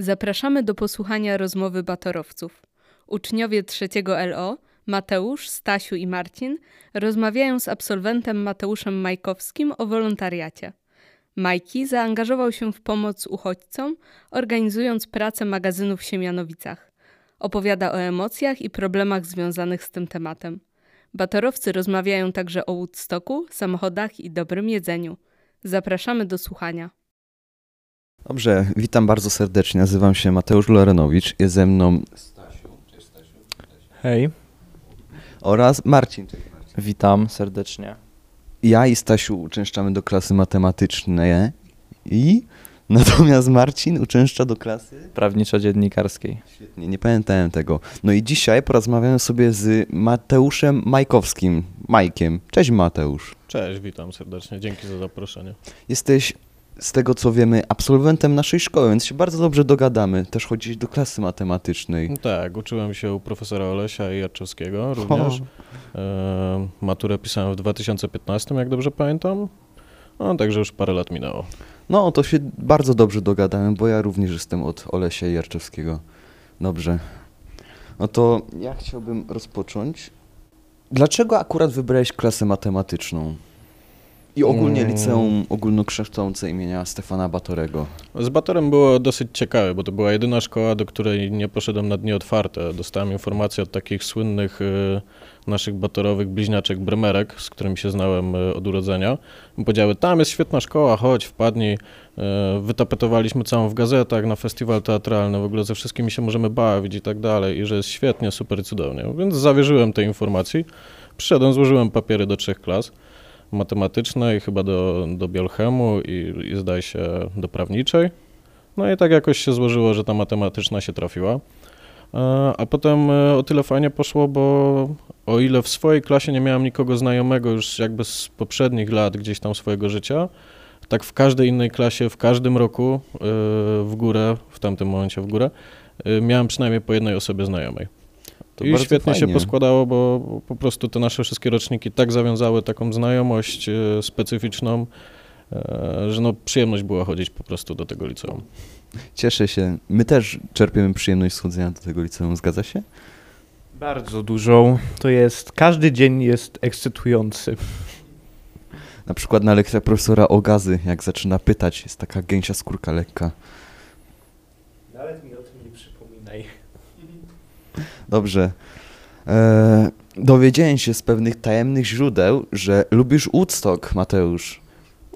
Zapraszamy do posłuchania rozmowy batorowców. Uczniowie trzeciego LO, Mateusz, Stasiu i Marcin, rozmawiają z absolwentem Mateuszem Majkowskim o wolontariacie. Majki zaangażował się w pomoc uchodźcom, organizując pracę magazynu w Siemianowicach. Opowiada o emocjach i problemach związanych z tym tematem. Batorowcy rozmawiają także o Woodstocku, samochodach i dobrym jedzeniu. Zapraszamy do słuchania. Dobrze, witam bardzo serdecznie. Nazywam się Mateusz Lorenowicz. Jest ze mną Stasiu. Hej, oraz Marcin. witam serdecznie. Ja i Stasiu uczęszczamy do klasy matematycznej i natomiast Marcin uczęszcza do klasy Prawniczo-dziennikarskiej. Świetnie, nie pamiętałem tego. No i dzisiaj porozmawiamy sobie z Mateuszem Majkowskim. Majkiem. Cześć Mateusz. Cześć, witam serdecznie. Dzięki za zaproszenie. Jesteś, z tego co wiemy, absolwentem naszej szkoły, więc się bardzo dobrze dogadamy. Też chodzisz do klasy matematycznej. No Tak, uczyłem się u profesora Olesia i Jarczewskiego również. E, maturę pisałem w 2015, jak dobrze pamiętam. No, także już parę lat minęło. No, to się bardzo dobrze dogadamy, bo ja również jestem od Olesia i Jarczewskiego. Dobrze. No to ja chciałbym rozpocząć. Dlaczego akurat wybrałeś klasę matematyczną? I ogólnie Mm. liceum ogólnokształcące imienia Stefana Batorego. Z Batorem było dosyć ciekawe, bo to była jedyna szkoła, do której nie poszedłem na dni otwarte. Dostałem informację od takich słynnych y, naszych batorowych bliźniaczek Bremerek, z którymi się znałem y, od urodzenia. Powiedziały, tam jest świetna szkoła, chodź, wpadnij. Y, Wytapetowaliśmy całą w gazetach, na festiwal teatralny, w ogóle ze wszystkimi się możemy bawić i tak dalej, i że jest świetnie, super cudownie. Więc zawierzyłem tej informacji. Przyszedłem, złożyłem papiery do trzech klas matematycznej, chyba do, do biolchemu i, i zdaje się do prawniczej. No i tak jakoś się złożyło, że ta matematyczna się trafiła. E, A potem e, o tyle fajnie poszło, bo o ile w swojej klasie nie miałem nikogo znajomego już jakby z poprzednich lat gdzieś tam swojego życia, tak w każdej innej klasie, w każdym roku e, w górę, w tamtym momencie w górę, miałem przynajmniej po jednej osobie znajomej. To I świetnie się fajnie. poskładało, bo po prostu te nasze wszystkie roczniki tak zawiązały taką znajomość e, specyficzną, e, że no przyjemność była chodzić po prostu do tego liceum. Cieszę się. My też czerpiemy przyjemność z chodzenia do tego liceum, zgadza się? Bardzo dużą. To jest, każdy dzień jest ekscytujący. Na przykład na lekcjach profesora Ogazy, jak zaczyna pytać, jest taka gęsia skórka lekka. Nawet mi o tym nie przypominaj. Dobrze. Eee, dowiedziałem się z pewnych tajemnych źródeł, że lubisz Woodstock, Mateusz.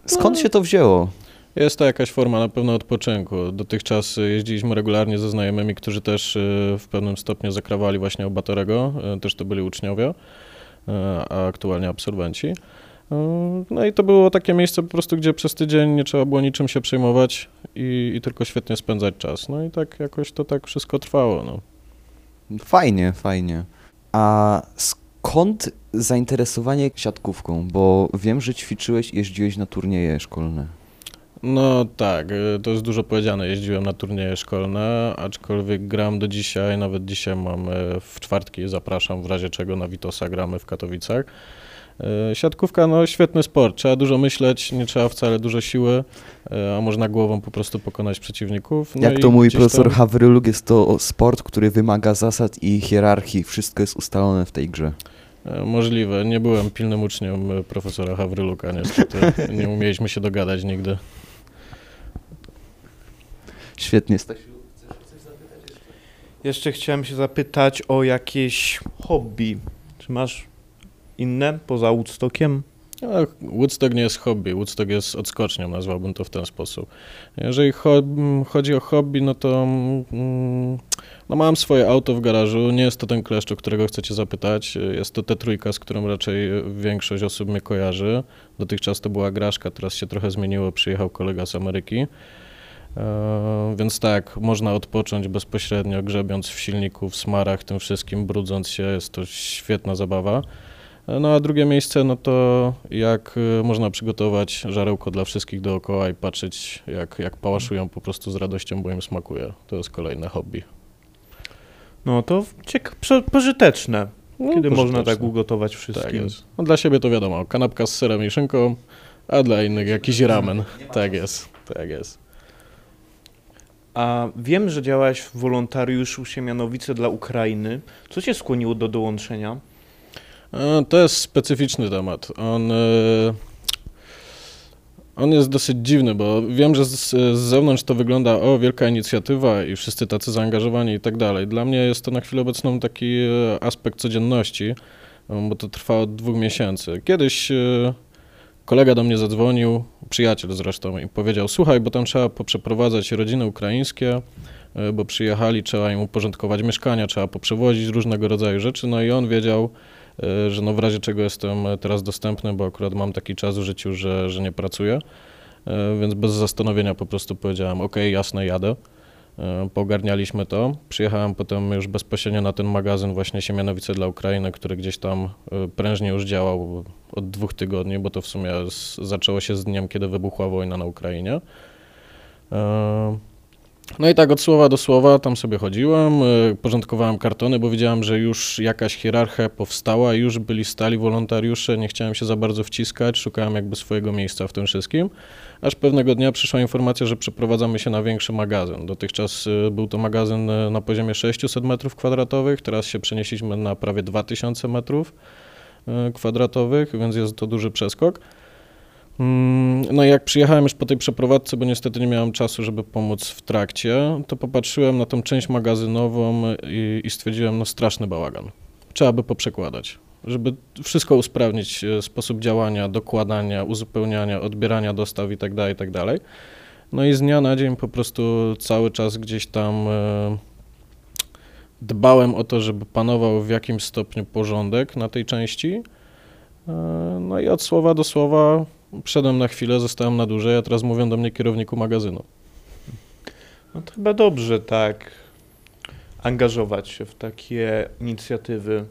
Skąd No. się to wzięło? Jest to jakaś forma na pewno odpoczynku. Dotychczas e, jeździliśmy regularnie ze znajomymi, którzy też e, w pewnym stopniu zakrawali właśnie u Batorego, e, też to byli uczniowie, e, a aktualnie absolwenci. E, No i to było takie miejsce po prostu, gdzie przez tydzień nie trzeba było niczym się przejmować i, i tylko świetnie spędzać czas. No i tak jakoś to tak wszystko trwało. No. Fajnie, fajnie. A skąd zainteresowanie siatkówką? Bo wiem, że ćwiczyłeś jeździłeś na turnieje szkolne. No tak, y, to jest dużo powiedziane. Jeździłem na turnieje szkolne, aczkolwiek gram do dzisiaj, nawet dzisiaj mam y, w czwartki, zapraszam w razie czego na Witosa gramy w Katowicach. Y, Siatkówka, no świetny sport, trzeba dużo myśleć, nie trzeba wcale dużo siły, y, a można głową po prostu pokonać przeciwników. No Jak to mówi gdzieś profesor tam- Hawryluk, jest to sport, który wymaga zasad i hierarchii. Wszystko jest ustalone w tej grze. E, Możliwe, nie byłem pilnym uczniem profesora Hawryluka, niestety, nie umieliśmy się dogadać nigdy. Świetnie. Stasiu. Jeszcze chciałem się zapytać o jakieś hobby. Czy masz inne poza Woodstockiem? Ach, Woodstock nie jest hobby, Woodstock jest odskocznią, nazwałbym to w ten sposób. Jeżeli cho m, chodzi o hobby, no to mm, no mam swoje auto w garażu, nie jest to ten kleszcz, o którego chcecie zapytać, jest to T3, z którą raczej większość osób mnie kojarzy. Dotychczas to była Graszka, teraz się trochę zmieniło, przyjechał kolega z Ameryki. E, Więc tak, można odpocząć bezpośrednio, grzebiąc w silniku, w smarach, tym wszystkim, brudząc się, jest to świetna zabawa. No a drugie miejsce, no to jak y, można przygotować żarełko dla wszystkich dookoła i patrzeć, jak, jak pałaszują po prostu z radością, bo im smakuje. To jest kolejne hobby. No to ciek- pożyteczne. No, Kiedy można pożyteczne. tak ugotować Tak wszystkim. jest. No, dla siebie to wiadomo, kanapka z serem i szynką, a dla innych jakiś ramen. Tak jest, tak jest. A wiem, że działałeś w wolontariuszu Siemianowice dla Ukrainy. Co cię skłoniło do dołączenia? To jest specyficzny temat. On, e, on jest dosyć dziwny, bo wiem, że z, z zewnątrz to wygląda, o, wielka inicjatywa i wszyscy tacy zaangażowani i tak dalej. Dla mnie jest to na chwilę obecną taki e, aspekt codzienności, e, bo to trwa od dwóch miesięcy. Kiedyś kolega do mnie zadzwonił, przyjaciel zresztą, i powiedział, słuchaj, bo tam trzeba poprzeprowadzać rodziny ukraińskie, bo przyjechali, trzeba im uporządkować mieszkania, trzeba poprzewozić różnego rodzaju rzeczy, no i on wiedział, że no w razie czego jestem teraz dostępny, bo akurat mam taki czas w życiu, że, że nie pracuję, E, więc bez zastanowienia po prostu powiedziałem, ok, jasne, jadę. E, Poogarnialiśmy to. Przyjechałem potem już bezpośrednio na ten magazyn właśnie Siemianowice dla Ukrainy, który gdzieś tam e, prężnie już działał od dwóch tygodni, bo to w sumie z, zaczęło się z dniem, kiedy wybuchła wojna na Ukrainie. E, No i tak od słowa do słowa tam sobie chodziłem, y, porządkowałem kartony, bo widziałem, że już jakaś hierarchia powstała, już byli stali wolontariusze, nie chciałem się za bardzo wciskać, szukałem jakby swojego miejsca w tym wszystkim, aż pewnego dnia przyszła informacja, że przeprowadzamy się na większy magazyn. Dotychczas y, był to magazyn y, na poziomie 600 metrów kwadratowych, teraz się przenieśliśmy na prawie 2000 metrów y, kwadratowych, więc jest to duży przeskok. Mm, No jak przyjechałem już po tej przeprowadzce, bo niestety nie miałem czasu, żeby pomóc w trakcie, to popatrzyłem na tą część magazynową i, i stwierdziłem, no straszny bałagan. Trzeba by poprzekładać, żeby wszystko usprawnić, e, sposób działania, dokładania, uzupełniania, odbierania dostaw i tak dalej, i tak. No i z dnia na dzień po prostu cały czas gdzieś tam e, dbałem o to, żeby panował w jakimś stopniu porządek na tej części. E, No i od słowa do słowa Wszedłem na chwilę, zostałem na dłużej, a teraz mówią do mnie kierowniku magazynu. No to chyba dobrze tak angażować się w takie inicjatywy.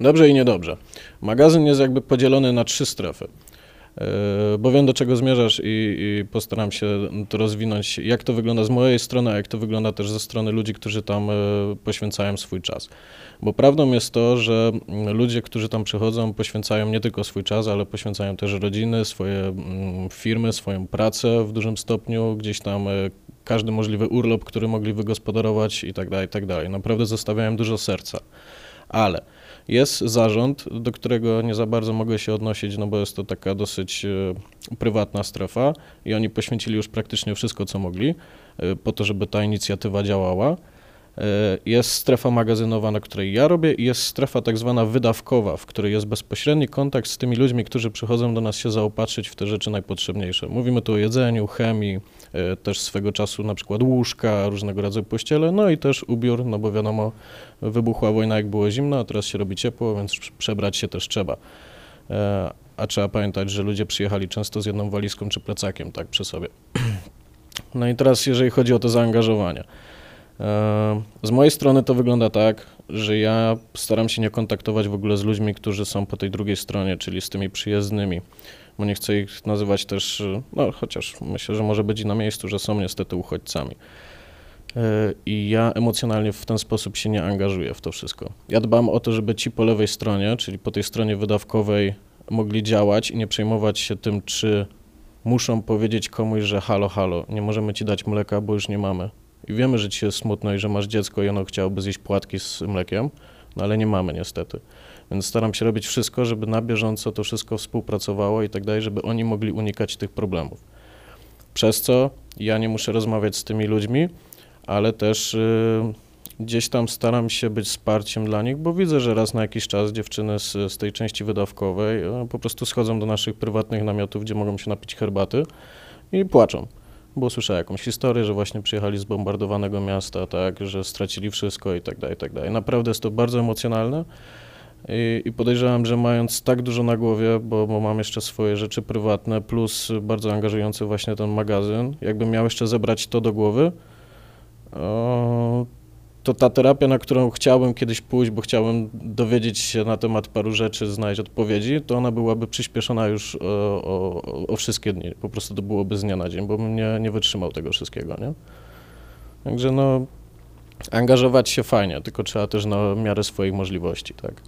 Dobrze i niedobrze. Magazyn jest jakby podzielony na trzy strefy. Yy, Bo wiem, do czego zmierzasz i, i postaram się to rozwinąć, jak to wygląda z mojej strony, a jak to wygląda też ze strony ludzi, którzy tam e, poświęcają swój czas. Bo prawdą jest to, że mm, ludzie, którzy tam przychodzą, poświęcają nie tylko swój czas, ale poświęcają też rodziny, swoje mm, firmy, swoją pracę w dużym stopniu, gdzieś tam e, każdy możliwy urlop, który mogli wygospodarować i tak dalej, i tak dalej. Naprawdę zostawiają dużo serca. Ale jest zarząd, do którego nie za bardzo mogę się odnosić, no bo jest to taka dosyć e, prywatna strefa i oni poświęcili już praktycznie wszystko, co mogli e, po to, żeby ta inicjatywa działała. E, Jest strefa magazynowa, na której ja robię i jest strefa tak zwana wydawkowa, w której jest bezpośredni kontakt z tymi ludźmi, którzy przychodzą do nas się zaopatrzyć w te rzeczy najpotrzebniejsze. Mówimy tu o jedzeniu, chemii, e, też swego czasu na przykład łóżka, różnego rodzaju pościele, no i też ubiór, no bo wiadomo, wybuchła wojna jak było zimno, a teraz się robi ciepło, więc przebrać się też trzeba. E, A trzeba pamiętać, że ludzie przyjechali często z jedną walizką czy plecakiem, tak, przy sobie. No i teraz, jeżeli chodzi o to zaangażowanie. E, Z mojej strony to wygląda tak, że ja staram się nie kontaktować w ogóle z ludźmi, którzy są po tej drugiej stronie, czyli z tymi przyjezdnymi, bo nie chcę ich nazywać też, e, no chociaż myślę, że może być i na miejscu, że są niestety uchodźcami. E, I ja emocjonalnie w ten sposób się nie angażuję w to wszystko. Ja dbam o to, żeby ci po lewej stronie, czyli po tej stronie wydawkowej, mogli działać i nie przejmować się tym, czy muszą powiedzieć komuś, że halo, halo, nie możemy ci dać mleka, bo już nie mamy. I wiemy, że ci jest smutno i że masz dziecko i ono chciałoby zjeść płatki z mlekiem, no ale nie mamy niestety. Więc staram się robić wszystko, żeby na bieżąco to wszystko współpracowało i tak dalej, żeby oni mogli unikać tych problemów. Przez co ja nie muszę rozmawiać z tymi ludźmi, ale też y, gdzieś tam staram się być wsparciem dla nich, bo widzę, że raz na jakiś czas dziewczyny z, z tej części wydawkowej y, po prostu schodzą do naszych prywatnych namiotów, gdzie mogą się napić herbaty i płaczą. Bo słyszałem jakąś historię, że właśnie przyjechali z bombardowanego miasta, tak, że stracili wszystko i tak dalej, i tak dalej. Naprawdę jest to bardzo emocjonalne i, i podejrzewam, że mając tak dużo na głowie, bo, bo mam jeszcze swoje rzeczy prywatne, plus bardzo angażujący właśnie ten magazyn, jakbym miał jeszcze zebrać to do głowy, o, to ta terapia, na którą chciałbym kiedyś pójść, bo chciałbym dowiedzieć się na temat paru rzeczy, znaleźć odpowiedzi, to ona byłaby przyspieszona już o, o, o wszystkie dni. Po prostu to byłoby z dnia na dzień, bo bym nie, nie wytrzymał tego wszystkiego, nie? Także no, angażować się fajnie, tylko trzeba też na miarę swoich możliwości, tak?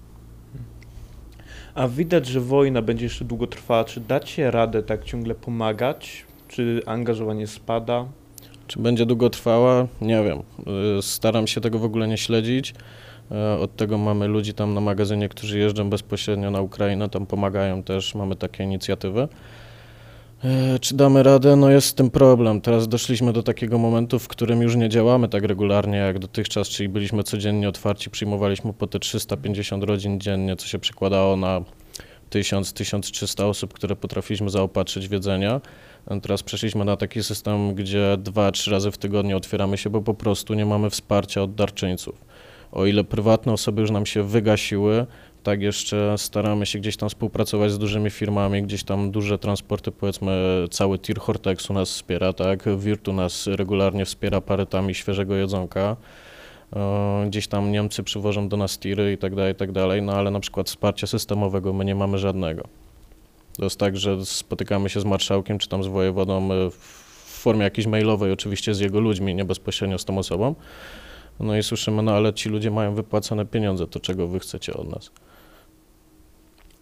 A widać, że wojna będzie jeszcze długo trwała. Czy dacie radę tak ciągle pomagać? Czy angażowanie spada? Czy będzie długo trwała? Nie wiem. Y, Staram się tego w ogóle nie śledzić. Y, Od tego mamy ludzi tam na magazynie, którzy jeżdżą bezpośrednio na Ukrainę, tam pomagają też, mamy takie inicjatywy. Y, Czy damy radę? No jest z tym problem. Teraz doszliśmy do takiego momentu, w którym już nie działamy tak regularnie jak dotychczas, czyli byliśmy codziennie otwarci, przyjmowaliśmy po te 350 rodzin dziennie, co się przekładało na 1000-1300 osób, które potrafiliśmy zaopatrzyć w jedzenie. Teraz przeszliśmy na taki system, gdzie dwa, trzy razy w tygodniu otwieramy się, bo po prostu nie mamy wsparcia od darczyńców. O ile prywatne osoby już nam się wygasiły, tak jeszcze staramy się gdzieś tam współpracować z dużymi firmami, gdzieś tam duże transporty, powiedzmy cały tir Hortexu nas wspiera, tak, Virtu nas regularnie wspiera paretami świeżego jedzonka. Gdzieś tam Niemcy przywożą do nas tiry i tak dalej, i tak dalej, no ale na przykład wsparcia systemowego my nie mamy żadnego. To jest tak, że spotykamy się z marszałkiem czy tam z wojewodą e, w formie jakiejś mailowej, oczywiście z jego ludźmi, nie bezpośrednio z tą osobą. No i słyszymy, no ale ci ludzie mają wypłacone pieniądze, to czego wy chcecie od nas?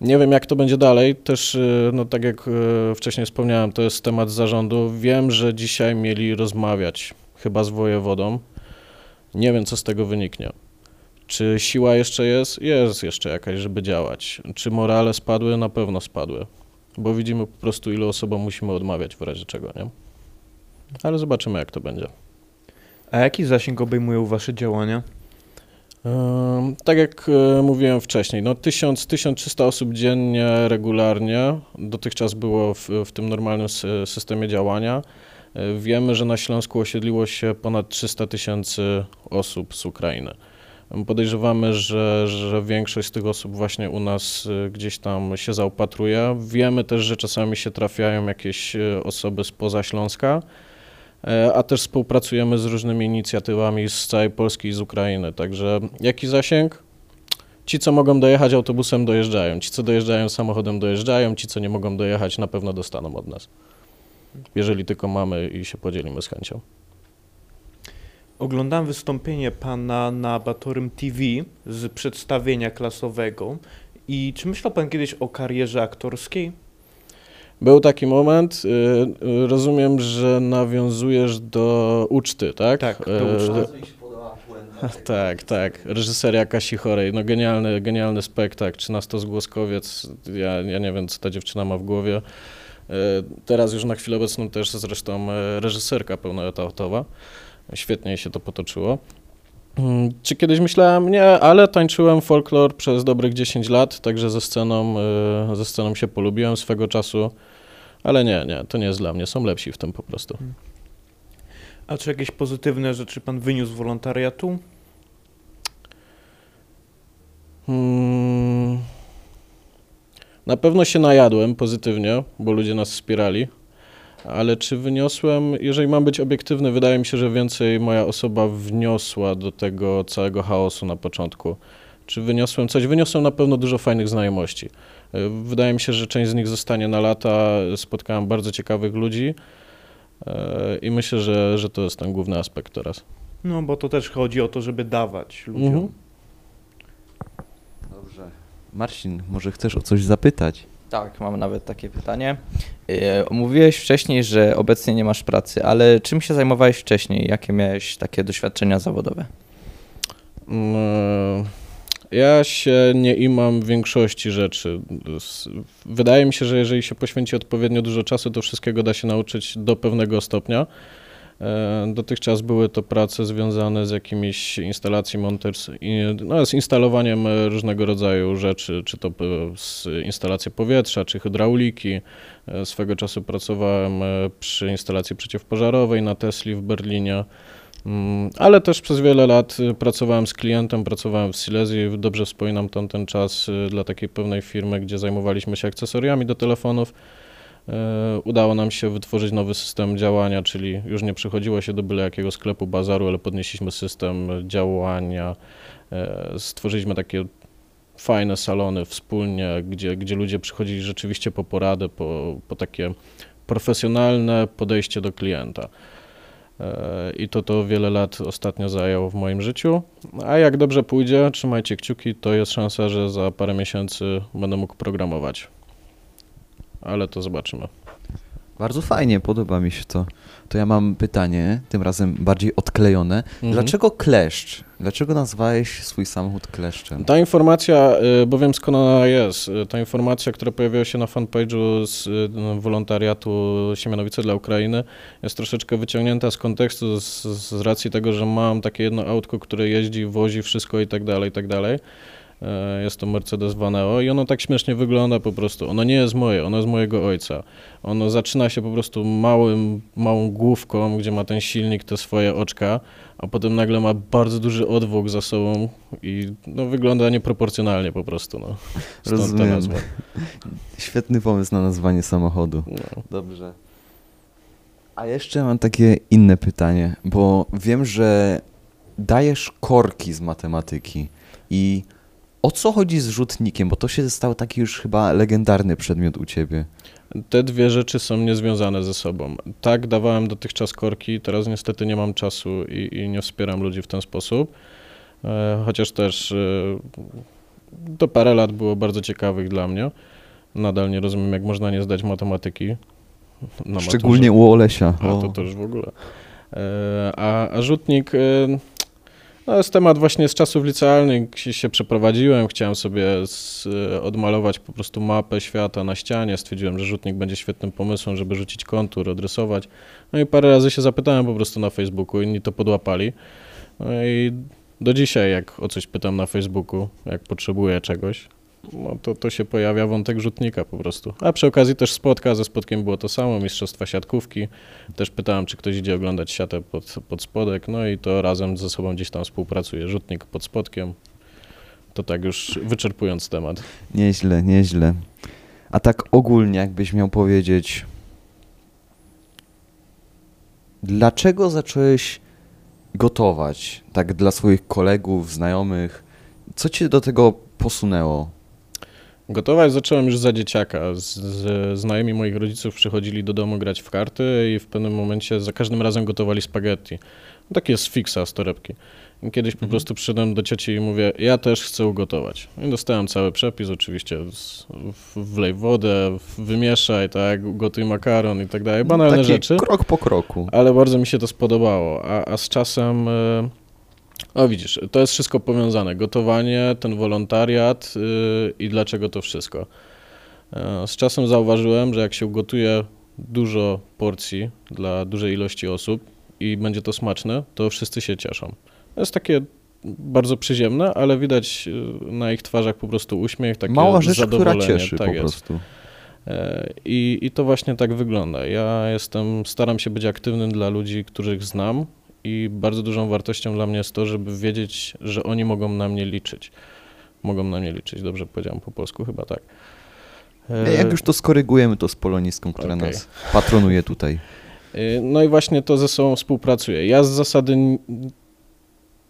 Nie wiem, jak to będzie dalej. Też, y, no tak jak y, wcześniej wspomniałem, to jest temat zarządu. Wiem, że dzisiaj mieli rozmawiać chyba z wojewodą. Nie wiem, co z tego wyniknie. Czy siła jeszcze jest? Jest jeszcze jakaś, żeby działać. Czy morale spadły? Na pewno spadły. Bo widzimy po prostu, ilu osobom musimy odmawiać w razie czego, nie? Ale zobaczymy, jak to będzie. A jaki zasięg obejmują wasze działania? Tak jak e, mówiłem wcześniej, no 1000, 1300 osób dziennie regularnie, dotychczas było w, w tym normalnym systemie działania. E, Wiemy, że na Śląsku osiedliło się ponad 300 tysięcy osób z Ukrainy. Podejrzewamy, że, że większość z tych osób właśnie u nas e, gdzieś tam się zaopatruje. Wiemy też, że czasami się trafiają jakieś e, osoby spoza Śląska. E, a też współpracujemy z różnymi inicjatywami z całej Polski i z Ukrainy. Także jaki zasięg? Ci, co mogą dojechać autobusem, dojeżdżają. Ci, co dojeżdżają samochodem, dojeżdżają. Ci, co nie mogą dojechać, na pewno dostaną od nas. Jeżeli tylko mamy i się podzielimy z chęcią. Oglądałem wystąpienie pana na Batorym TV z przedstawienia klasowego. I czy myślał pan kiedyś o karierze aktorskiej? Był taki moment, y, y, rozumiem, że nawiązujesz do uczty, tak? Tak, do E, uczty. Tak, tak. Reżyseria Kasi Chorej. No genialny, genialny spektakl. 13-zgłoskowiec. Ja, ja nie wiem, co ta dziewczyna ma w głowie. Teraz już na chwilę obecną też zresztą reżyserka pełnoetatowa. Świetnie się to potoczyło. Mm, Czy kiedyś myślałem? Nie, ale tańczyłem folklor przez dobrych 10 lat, także ze sceną, e, ze sceną się polubiłem swego czasu. Ale nie, nie, to nie jest dla mnie. Są lepsi w tym po prostu. A czy jakieś pozytywne rzeczy pan wyniósł z wolontariatu? Hmm. Na pewno się najadłem pozytywnie, bo ludzie nas wspierali, ale czy wyniosłem, jeżeli mam być obiektywny, wydaje mi się, że więcej moja osoba wniosła do tego całego chaosu na początku. Czy wyniosłem coś? Wyniosłem na pewno dużo fajnych znajomości. Wydaje mi się, że część z nich zostanie na lata. Spotkałem bardzo ciekawych ludzi y, i myślę, że, że to jest ten główny aspekt teraz. No, bo to też chodzi o to, żeby dawać ludziom. Mhm. Dobrze. Marcin, może chcesz o coś zapytać? Tak, mam nawet takie pytanie. E, Mówiłeś wcześniej, że obecnie nie masz pracy, ale czym się zajmowałeś wcześniej? Jakie miałeś takie doświadczenia zawodowe? Mm, Ja się nie imam większości rzeczy. Wydaje mi się, że jeżeli się poświęci odpowiednio dużo czasu, to wszystkiego da się nauczyć do pewnego stopnia. E, Dotychczas były to prace związane z jakimiś instalacji monters, no, z instalowaniem różnego rodzaju rzeczy, czy to z instalacji powietrza, czy hydrauliki. E, Swego czasu pracowałem e, przy instalacji przeciwpożarowej na Tesli w Berlinie. Mm, Ale też przez wiele lat pracowałem z klientem, pracowałem w Silesii, dobrze wspominam ten, ten czas dla takiej pewnej firmy, gdzie zajmowaliśmy się akcesoriami do telefonów. E, Udało nam się wytworzyć nowy system działania, czyli już nie przychodziło się do byle jakiego sklepu, bazaru, ale podnieśliśmy system działania. E, Stworzyliśmy takie fajne salony wspólnie, gdzie, gdzie ludzie przychodzili rzeczywiście po poradę, po, po takie profesjonalne podejście do klienta. E, I to to wiele lat ostatnio zajęło w moim życiu. A jak dobrze pójdzie, trzymajcie kciuki, to jest szansa, że za parę miesięcy będę mógł programować. Ale to zobaczymy. Bardzo fajnie, podoba mi się to. To ja mam pytanie, tym razem bardziej odklejone. Mhm. Dlaczego kleszcz? Dlaczego nazwałeś swój samochód kleszczem? Ta informacja, y, bo wiem skąd ona jest, y, ta informacja, która pojawiła się na fanpage'u z y, no, wolontariatu Siemianowice dla Ukrainy, jest troszeczkę wyciągnięta z kontekstu z, z racji tego, że mam takie jedno autko, które jeździ, wozi wszystko i tak dalej, i tak dalej. E, Jest to Mercedes Vaneo i ono tak śmiesznie wygląda po prostu. Ono nie jest moje, ono jest mojego ojca. Ono zaczyna się po prostu małym, małą główką, gdzie ma ten silnik, te swoje oczka, a potem nagle ma bardzo duży odwłok za sobą i no, wygląda nieproporcjonalnie po prostu. No. Stąd ta Rozumiem. nazwa. Świetny pomysł na nazwanie samochodu. No. Dobrze. A jeszcze mam takie inne pytanie, bo wiem, że dajesz korki z matematyki i o co chodzi z rzutnikiem, bo to się stał taki już chyba legendarny przedmiot u ciebie. Te dwie rzeczy są niezwiązane ze sobą. Tak, dawałem dotychczas korki, teraz niestety nie mam czasu i, i nie wspieram ludzi w ten sposób. E, chociaż też e, to parę lat było bardzo ciekawych dla mnie. Nadal nie rozumiem, jak można nie zdać matematyki. Szczególnie maturze. u Olesia. A to też w ogóle. E, A, a rzutnik, no jest temat właśnie z czasów licealnych, gdzie się przeprowadziłem, chciałem sobie z, e, odmalować po prostu mapę świata na ścianie, stwierdziłem, że rzutnik będzie świetnym pomysłem, żeby rzucić kontur, odrysować. No i parę razy się zapytałem po prostu na Facebooku, inni to podłapali. No i do dzisiaj, jak o coś pytam na Facebooku, jak potrzebuję czegoś, no to, to się pojawia wątek rzutnika po prostu. A przy okazji też spotka, ze spotkiem było to samo, mistrzostwa siatkówki. Też pytałem, czy ktoś idzie oglądać siatę pod, pod spodek, no i to razem ze sobą gdzieś tam współpracuje. Rzutnik pod spodkiem. To tak już wyczerpując temat. Nieźle, nieźle. A tak ogólnie, jakbyś miał powiedzieć, dlaczego zacząłeś gotować tak dla swoich kolegów, znajomych? Co cię do tego posunęło? Gotować zacząłem już za dzieciaka. Z, z znajomi moich rodziców przychodzili do domu grać w karty i w pewnym momencie za każdym razem gotowali spaghetti. Taki jest fiksa z torebki. I kiedyś po Mhm. prostu przyszedłem do cioci i mówię, ja też chcę ugotować. I dostałem cały przepis, oczywiście z, w, wlej wodę, wymieszaj, tak, gotuj makaron i tak dalej, banalne Takie rzeczy. krok po kroku. Ale bardzo mi się to spodobało, a, a z czasem, y, o widzisz, to jest wszystko powiązane. Gotowanie, ten wolontariat y, i dlaczego to wszystko. E, Z czasem zauważyłem, że jak się ugotuje dużo porcji dla dużej ilości osób i będzie to smaczne, to wszyscy się cieszą. To jest takie bardzo przyziemne, ale widać y, na ich twarzach po prostu uśmiech, takie Mała rzecz, która zadowolenie. cieszy tak po jest. prostu. E, I, I to właśnie tak wygląda. Ja jestem, staram się być aktywnym dla ludzi, których znam i bardzo dużą wartością dla mnie jest to, żeby wiedzieć, że oni mogą na mnie liczyć. Mogą na mnie liczyć, dobrze powiedziałem po polsku, chyba tak. E, Jak już to skorygujemy to z polonistką, która okej. nas patronuje tutaj. e, No i właśnie to ze sobą współpracuje. Ja z zasady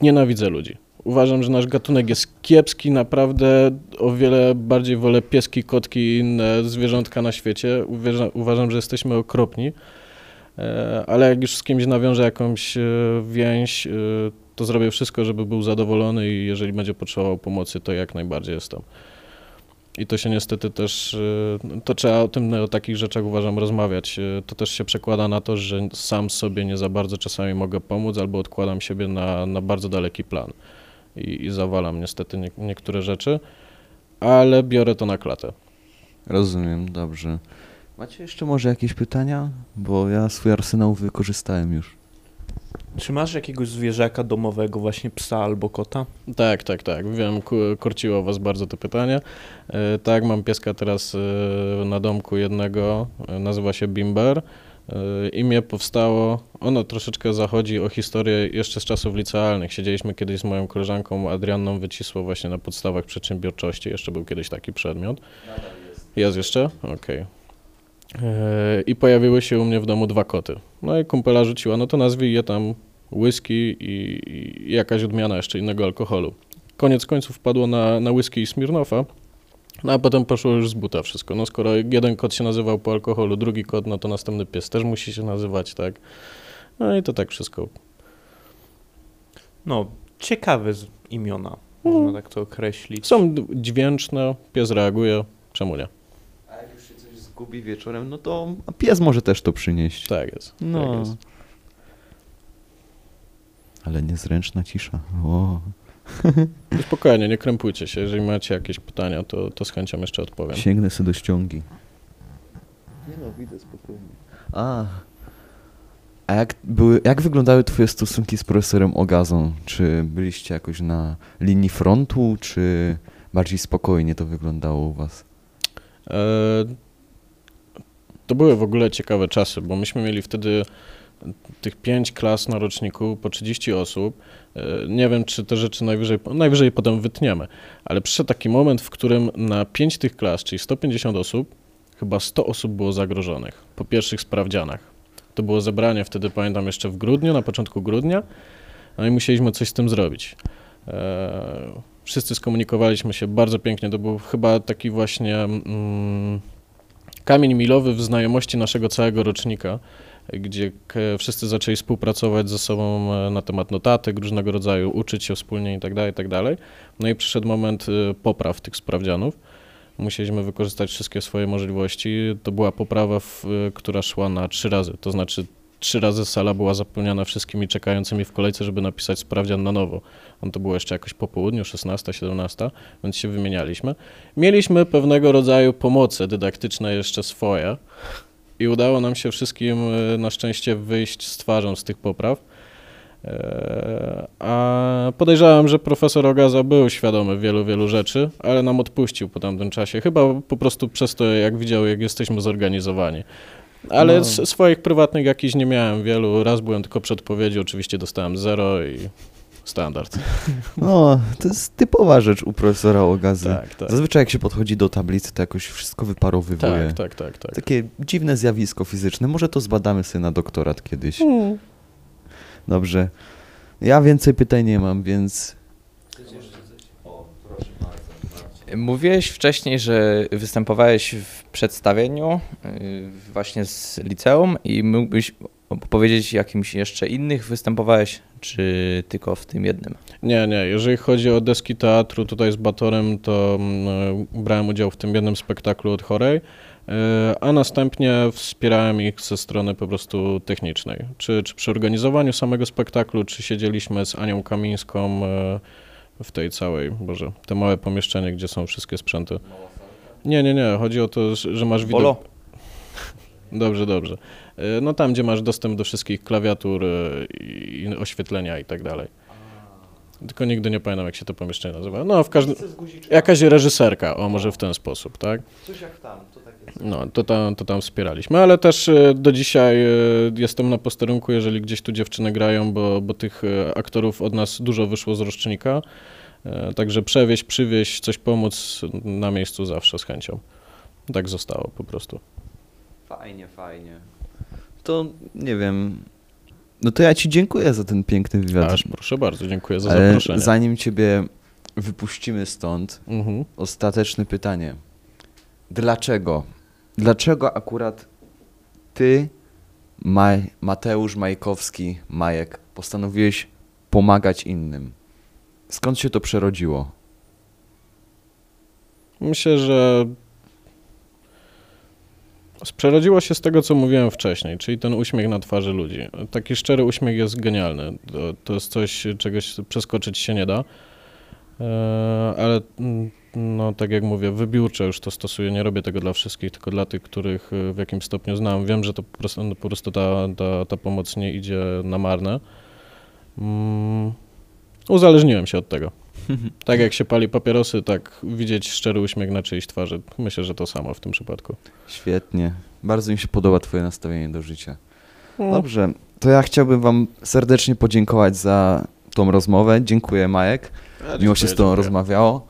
nienawidzę ludzi. Uważam, że nasz gatunek jest kiepski, naprawdę o wiele bardziej wolę pieski, kotki i inne zwierzątka na świecie. Uważam, że jesteśmy okropni, ale jak już z kimś nawiążę jakąś e, więź, e, to zrobię wszystko, żeby był zadowolony i jeżeli będzie potrzebował pomocy, to jak najbardziej jestem. I to się niestety też, e, to trzeba o tym, o takich rzeczach uważam rozmawiać. E, To też się przekłada na to, że sam sobie nie za bardzo czasami mogę pomóc albo odkładam siebie na, na bardzo daleki plan i, i zawalam niestety nie, niektóre rzeczy, ale biorę to na klatę. Rozumiem, dobrze. Macie jeszcze może jakieś pytania? Bo ja swój arsenał wykorzystałem już. Czy masz jakiegoś zwierzaka domowego, właśnie psa albo kota? Tak, tak, tak. Wiem, korciło was bardzo to pytanie. E, tak, mam pieska teraz e, na domku jednego, e, nazywa się Bimber. Imię powstało, ono troszeczkę zachodzi o historię jeszcze z czasów licealnych. Siedzieliśmy kiedyś z moją koleżanką Adrianną Wycisło właśnie na podstawach przedsiębiorczości, jeszcze był kiedyś taki przedmiot. Jest jeszcze? Okej. E, I pojawiły się u mnie w domu dwa koty. No i kumpela rzuciła, no to nazwij je tam whisky i, i jakaś odmiana jeszcze innego alkoholu. Koniec końców wpadło na, na whisky i Smirnofa, no a potem poszło już z buta wszystko. No skoro jeden kot się nazywał po alkoholu, drugi kot, no to następny pies też musi się nazywać, tak? No i to tak wszystko. No, ciekawe imiona, Mm. można tak to określić. Są dźwięczne, pies reaguje, czemu nie? A zgubi wieczorem, no to pies może też to przynieść. Tak jest. No. Tak jest. Ale niezręczna cisza. O, I Spokojnie, nie krępujcie się. Jeżeli macie jakieś pytania, to, to z chęcią jeszcze odpowiem. sięgnę sobie do ściągi. Nie no, widzę spokojnie. A, a jak, były, jak wyglądały twoje stosunki z profesorem Ogazą? Czy byliście jakoś na linii frontu, czy bardziej spokojnie to wyglądało u was? E, to były w ogóle ciekawe czasy, bo myśmy mieli wtedy tych pięć klas na roczniku, po 30 osób. E, Nie wiem, czy te rzeczy najwyżej, najwyżej potem wytniemy, ale przyszedł taki moment, w którym na pięć tych klas, czyli 150 osób, chyba 100 osób było zagrożonych po pierwszych sprawdzianach. To było zebranie wtedy, pamiętam, jeszcze w grudniu, na początku grudnia, no i musieliśmy coś z tym zrobić. E, Wszyscy skomunikowaliśmy się bardzo pięknie. To był chyba taki właśnie mm, kamień milowy w znajomości naszego całego rocznika, gdzie wszyscy zaczęli współpracować ze sobą e, na temat notatek różnego rodzaju, uczyć się wspólnie i tak dalej, i tak. No i przyszedł moment e, popraw tych sprawdzianów. Musieliśmy wykorzystać wszystkie swoje możliwości. To była poprawa, e, która szła na trzy razy, to znaczy trzy razy sala była zapełniana wszystkimi czekającymi w kolejce, żeby napisać sprawdzian na nowo. On to było jeszcze jakoś po południu, 16, 17, więc się wymienialiśmy. Mieliśmy pewnego rodzaju pomoce dydaktyczne jeszcze swoje i udało nam się wszystkim e, na szczęście wyjść z twarzą z tych popraw. E, A podejrzewam, że profesor Ogaza był świadomy wielu, wielu rzeczy, ale nam odpuścił po tamtym czasie. Chyba po prostu przez to, jak widział, jak jesteśmy zorganizowani. Ale No. swoich prywatnych jakichś nie miałem wielu. Raz byłem tylko przy odpowiedzi, oczywiście dostałem zero i standard. No, to jest typowa rzecz u profesora Ogazy. Tak, tak. Zazwyczaj jak się podchodzi do tablicy, to jakoś wszystko wyparowywuje. Tak, tak, tak, tak. Takie dziwne zjawisko fizyczne. Może to zbadamy sobie na doktorat kiedyś. Mm. Dobrze. Ja więcej pytań nie mam, więc Mówiłeś wcześniej, że występowałeś w przedstawieniu y, właśnie z liceum i mógłbyś powiedzieć jakimś jeszcze innych występowałeś, czy tylko w tym jednym? Nie, nie. Jeżeli chodzi o deski teatru tutaj z Batorem, to mm, brałem udział w tym jednym spektaklu od chorej, e, a następnie wspierałem ich ze strony po prostu technicznej. Czy, czy przy organizowaniu samego spektaklu, czy siedzieliśmy z Anią Kamińską e, w tej całej, Boże, te małe pomieszczenie, gdzie są wszystkie sprzęty. Nie, nie, nie. Chodzi o to, że masz widok... Bolo? Dobrze, dobrze. E, No tam, gdzie masz dostęp do wszystkich klawiatur e, i oświetlenia i tak dalej. Tylko nigdy nie pamiętam, jak się to pomieszczenie nazywa. No, w każdym... Jakaś reżyserka, o może w ten sposób, tak? Coś jak tam, tak. No, to tam, to tam wspieraliśmy, ale też e, do dzisiaj e, jestem na posterunku, jeżeli gdzieś tu dziewczyny grają, bo, bo tych e, aktorów od nas dużo wyszło z rocznika. Także przewieźć, przywieźć, coś pomóc na miejscu zawsze z chęcią. Tak zostało po prostu. Fajnie, fajnie. To nie wiem. No to ja ci dziękuję za ten piękny wywiad. Aż proszę bardzo, dziękuję za Ale zaproszenie. zanim ciebie wypuścimy stąd, Mhm. ostateczne pytanie. Dlaczego? Dlaczego akurat ty, Mateusz Majkowski, Majek, postanowiłeś pomagać innym? Skąd się to przerodziło? Myślę, że przerodziło się z tego, co mówiłem wcześniej, czyli ten uśmiech na twarzy ludzi. Taki szczery uśmiech jest genialny. To, to jest coś, czegoś przeskoczyć się nie da. E, Ale mm, no, tak jak mówię, wybiórczo już to stosuję. Nie robię tego dla wszystkich, tylko dla tych, których e, w jakimś stopniu znam. Wiem, że to po prostu, no, po prostu ta, ta, ta pomoc nie idzie na marne. Mm, Uzależniłem się od tego. Tak jak się pali papierosy, tak widzieć szczery uśmiech na czyjejś twarzy. Myślę, że to samo w tym przypadku. Świetnie. Bardzo mi się podoba twoje nastawienie do życia. Dobrze, to ja chciałbym wam serdecznie podziękować za tą rozmowę. Dziękuję Majek. Miło się z tobą rozmawiało.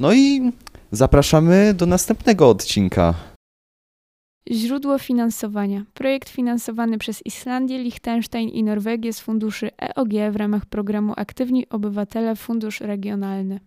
No i zapraszamy do następnego odcinka. Źródło finansowania. Projekt finansowany przez Islandię, Liechtenstein i Norwegię z funduszy EOG w ramach programu Aktywni Obywatele Fundusz Regionalny.